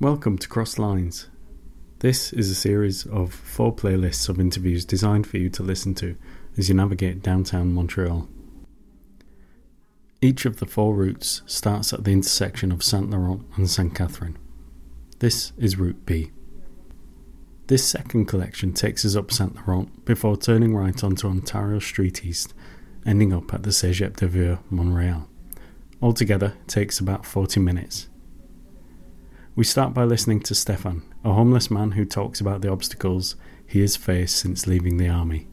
Welcome to Cross Lines. This is a series of four playlists of interviews designed for you to listen to as you navigate downtown Montreal. Each of the four routes starts at the intersection of Saint Laurent and Saint Catherine. This is Route B. This second collection takes us up Saint Laurent before turning right onto Ontario Street East, ending up at the Cégep de Vieux, Montreal. Altogether, it takes about 40 minutes. We start by listening to Stefan, a homeless man who talks about the obstacles he has faced since leaving the army.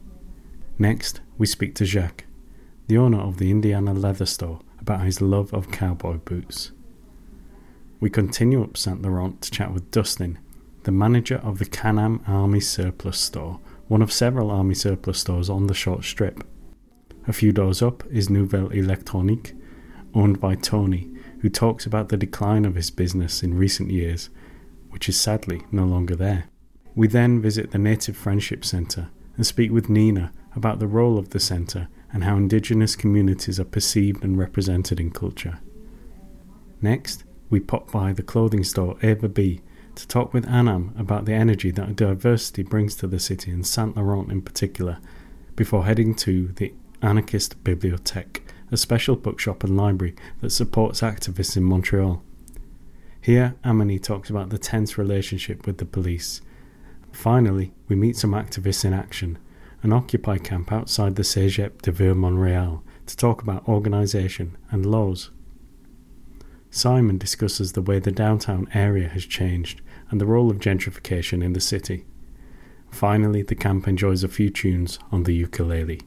Next, we speak to Jacques, the owner of the Indiana leather store, about his love of cowboy boots. We continue up St. Laurent to chat with Dustin, the manager of the Can-Am Army Surplus store, one of several army surplus stores on the short strip. A few doors up is Nouvelle Electronique, owned by Tony, who talks about the decline of his business in recent years, which is sadly no longer there. We then visit the Native Friendship Centre and speak with Nina about the role of the centre and how Indigenous communities are perceived and represented in culture. Next, we pop by the clothing store Eva B to talk with Anam about the energy that diversity brings to the city and Saint Laurent in particular, before heading to the Anarchist Bibliothèque a special bookshop and library that supports activists in Montreal. Here, Amani talks about the tense relationship with the police. Finally, we meet some activists in action, an Occupy camp outside the Cégep de Ville Montreal, to talk about organisation and laws. Simon discusses the way the downtown area has changed and the role of gentrification in the city. Finally, the camp enjoys a few tunes on the ukulele.